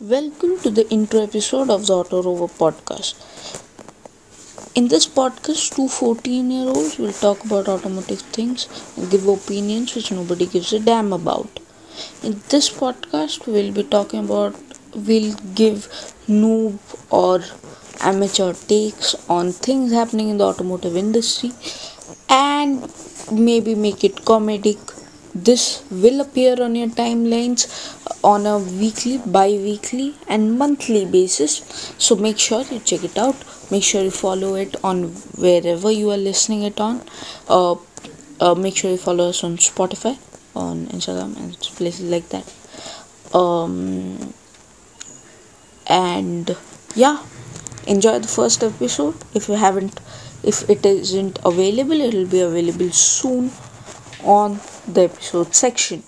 Welcome to the intro episode of the Auto Rover podcast. In this podcast, two 14 year olds will talk about automotive things and give opinions which nobody gives a damn about. In this podcast, we'll be talking about, we'll give noob or amateur takes on things happening in the automotive industry and maybe make it comedic this will appear on your timelines on a weekly bi-weekly and monthly basis. So make sure you check it out. Make sure you follow it on wherever you are listening it on. Uh, uh, make sure you follow us on spotify on instagram and places like that. Um and yeah enjoy the first episode. If you haven't if it isn't available it will be available soon on the episode section